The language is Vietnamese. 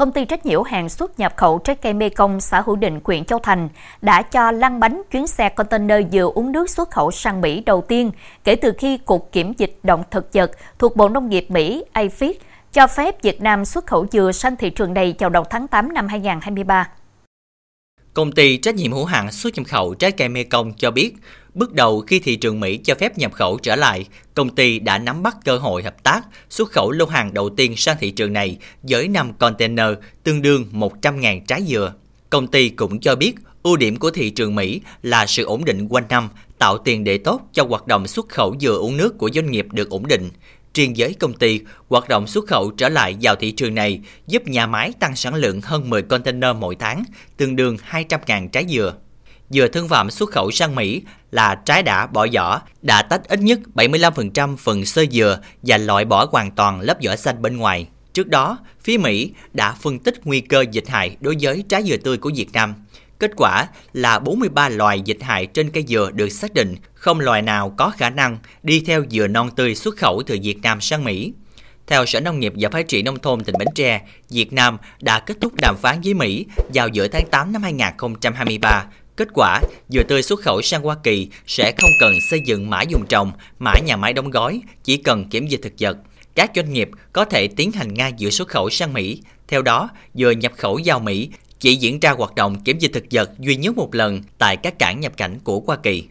công ty trách nhiệm hàng xuất nhập khẩu trái cây Mê Công, xã Hữu Định, huyện Châu Thành đã cho lăn bánh chuyến xe container dừa uống nước xuất khẩu sang Mỹ đầu tiên kể từ khi Cục Kiểm dịch động thực vật thuộc Bộ Nông nghiệp Mỹ APHIS cho phép Việt Nam xuất khẩu dừa sang thị trường này vào đầu tháng 8 năm 2023. Công ty trách nhiệm hữu hạn xuất nhập khẩu trái cây Mekong cho biết, bước đầu khi thị trường Mỹ cho phép nhập khẩu trở lại, công ty đã nắm bắt cơ hội hợp tác xuất khẩu lô hàng đầu tiên sang thị trường này với 5 container tương đương 100.000 trái dừa. Công ty cũng cho biết ưu điểm của thị trường Mỹ là sự ổn định quanh năm, tạo tiền đề tốt cho hoạt động xuất khẩu dừa uống nước của doanh nghiệp được ổn định. Riêng giới công ty, hoạt động xuất khẩu trở lại vào thị trường này giúp nhà máy tăng sản lượng hơn 10 container mỗi tháng, tương đương 200.000 trái dừa. Dừa thương phẩm xuất khẩu sang Mỹ là trái đã bỏ vỏ, đã tách ít nhất 75% phần sơ dừa và loại bỏ hoàn toàn lớp vỏ xanh bên ngoài. Trước đó, phía Mỹ đã phân tích nguy cơ dịch hại đối với trái dừa tươi của Việt Nam. Kết quả là 43 loài dịch hại trên cây dừa được xác định, không loài nào có khả năng đi theo dừa non tươi xuất khẩu từ Việt Nam sang Mỹ. Theo Sở Nông nghiệp và Phát triển Nông thôn tỉnh Bến Tre, Việt Nam đã kết thúc đàm phán với Mỹ vào giữa tháng 8 năm 2023. Kết quả, dừa tươi xuất khẩu sang Hoa Kỳ sẽ không cần xây dựng mã dùng trồng, mã nhà máy đóng gói, chỉ cần kiểm dịch thực vật. Các doanh nghiệp có thể tiến hành ngay dừa xuất khẩu sang Mỹ. Theo đó, dừa nhập khẩu vào Mỹ chỉ diễn ra hoạt động kiểm dịch thực vật duy nhất một lần tại các cảng nhập cảnh của Hoa Kỳ.